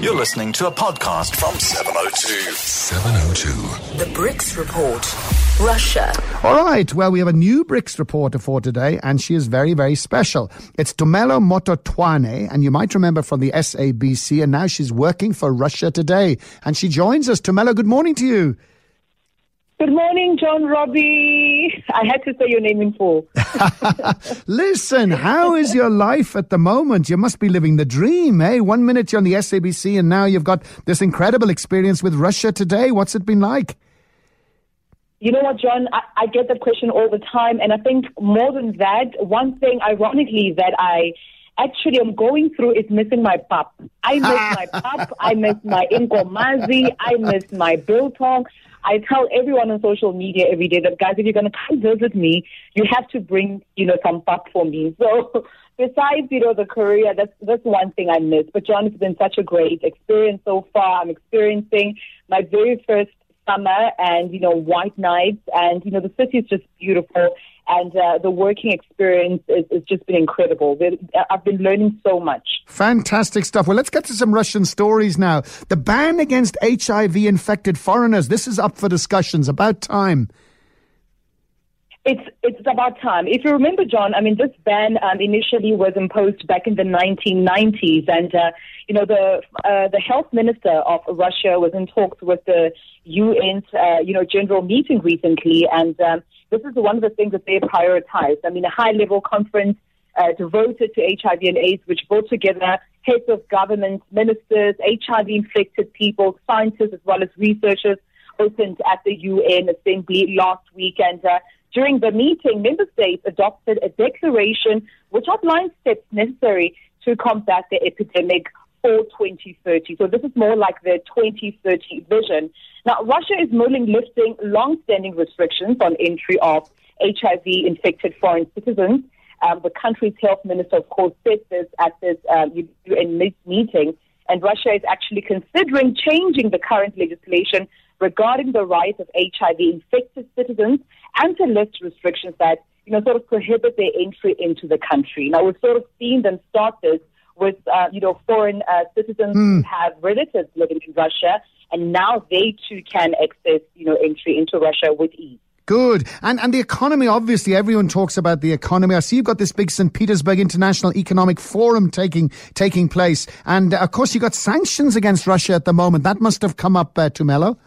You're listening to a podcast from 702. 702. The BRICS Report. Russia. All right. Well, we have a new BRICS reporter for today, and she is very, very special. It's Tumelo Mototwane, and you might remember from the SABC, and now she's working for Russia Today. And she joins us. Tumelo, good morning to you. Good morning, John Robbie. I had to say your name in full. Listen, how is your life at the moment? You must be living the dream, eh? One minute you're on the SABC and now you've got this incredible experience with Russia today. What's it been like? You know what, John? I, I get that question all the time. And I think more than that, one thing, ironically, that I actually am going through is missing my pap. I miss my pap. I miss my inkomazi. I miss my biltong. I tell everyone on social media every day that guys, if you're going to come visit me, you have to bring, you know, some pap for me. So besides, you know, the career, that's that's one thing I miss. But John, it's been such a great experience so far. I'm experiencing my very first summer and you know white nights and you know the city is just beautiful and uh, the working experience has just been incredible. I've been learning so much. Fantastic stuff. Well, let's get to some Russian stories now. The ban against HIV infected foreigners. This is up for discussions. About time. It's it's about time. If you remember, John, I mean, this ban um, initially was imposed back in the 1990s, and uh, you know the uh, the health minister of Russia was in talks with the UN's uh, you know general meeting recently, and um, this is one of the things that they prioritized. I mean, a high level conference uh, devoted to HIV and AIDS, which brought together heads of government, ministers, HIV infected people, scientists, as well as researchers, opened at the UN Assembly last week. And uh, during the meeting, member states adopted a declaration which outlines steps necessary to combat the epidemic for 2030. So this is more like the 2030 vision. Now, Russia is mulling lifting long-standing restrictions on entry of HIV-infected foreign citizens. Um, the country's health minister, of course, said this at this um, UN meeting, and Russia is actually considering changing the current legislation regarding the rights of HIV-infected citizens and to lift restrictions that, you know, sort of prohibit their entry into the country. Now, we've sort of seen them start this with, uh, you know, foreign uh, citizens mm. who have relatives living in Russia, and now they too can access, you know, entry into Russia with ease. Good. And and the economy, obviously, everyone talks about the economy. I see you've got this big St. Petersburg International Economic Forum taking taking place. And uh, of course, you've got sanctions against Russia at the moment. That must have come up, uh, Tumelo.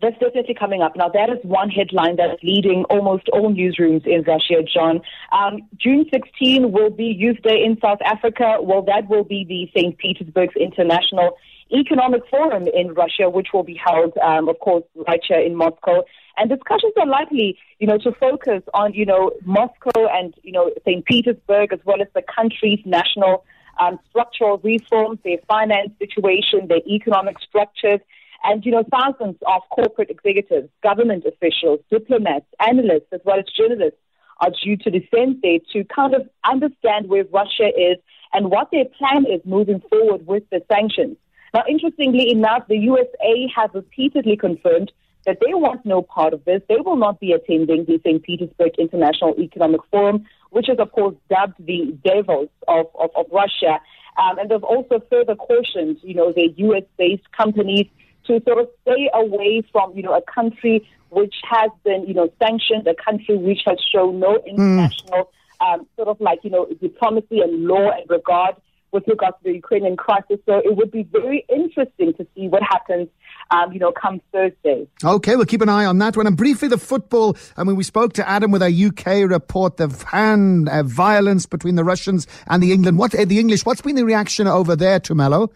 That's definitely coming up. Now, that is one headline that's leading almost all newsrooms in Russia, John. Um, June 16 will be Youth Day in South Africa. Well, that will be the St. Petersburg's International Economic Forum in Russia, which will be held, um, of course, right here in Moscow. And discussions are likely, you know, to focus on, you know, Moscow and, you know, St. Petersburg, as well as the country's national um, structural reforms, their finance situation, their economic structures, and, you know, thousands of corporate executives, government officials, diplomats, analysts, as well as journalists are due to descend there to kind of understand where Russia is and what their plan is moving forward with the sanctions. Now, interestingly enough, the USA has repeatedly confirmed that they want no part of this. They will not be attending the St. Petersburg International Economic Forum, which is, of course, dubbed the Davos of, of, of Russia. Um, and they've also further cautioned, you know, the U.S.-based companies to sort of stay away from, you know, a country which has been, you know, sanctioned, a country which has shown no international mm. um, sort of like, you know, diplomacy and law and regard with regards to the Ukrainian crisis. So it would be very interesting to see what happens um, you know, come Thursday. Okay, we'll keep an eye on that one. And briefly, the football. I mean, we spoke to Adam with a UK report, the fan uh, violence between the Russians and the England. What uh, the English? What's been the reaction over there, Tumelo?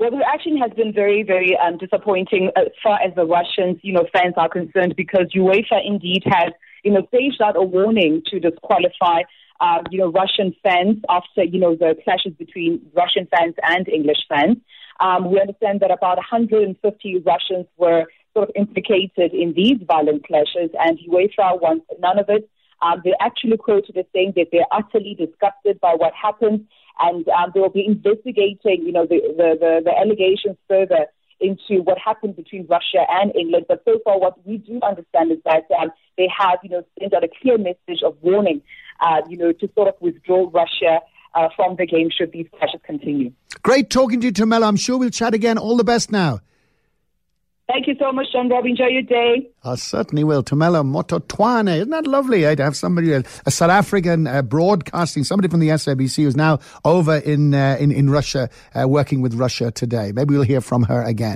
Well, the reaction has been very, very um, disappointing as far as the Russians, you know, fans are concerned because UEFA indeed has, you know, staged out a warning to disqualify, um, you know, Russian fans after, you know, the clashes between Russian fans and English fans. Um, we understand that about 150 Russians were sort of implicated in these violent clashes, and UEFA wants none of it. Um, they're actually quoted as saying that they're utterly disgusted by what happened and um, they will be investigating, you know, the, the, the, the allegations further into what happened between Russia and England. But so far, what we do understand is that um, they have, you know, sent out a clear message of warning, uh, you know, to sort of withdraw Russia uh, from the game should these clashes continue. Great talking to you, Tumelo. I'm sure we'll chat again. All the best now. Thank you so much, John Rob. Enjoy your day. I certainly will. Tumelo Mototwane. Isn't that lovely eh, to have somebody, a, a South African uh, broadcasting, somebody from the SABC who's now over in, uh, in, in Russia, uh, working with Russia today. Maybe we'll hear from her again.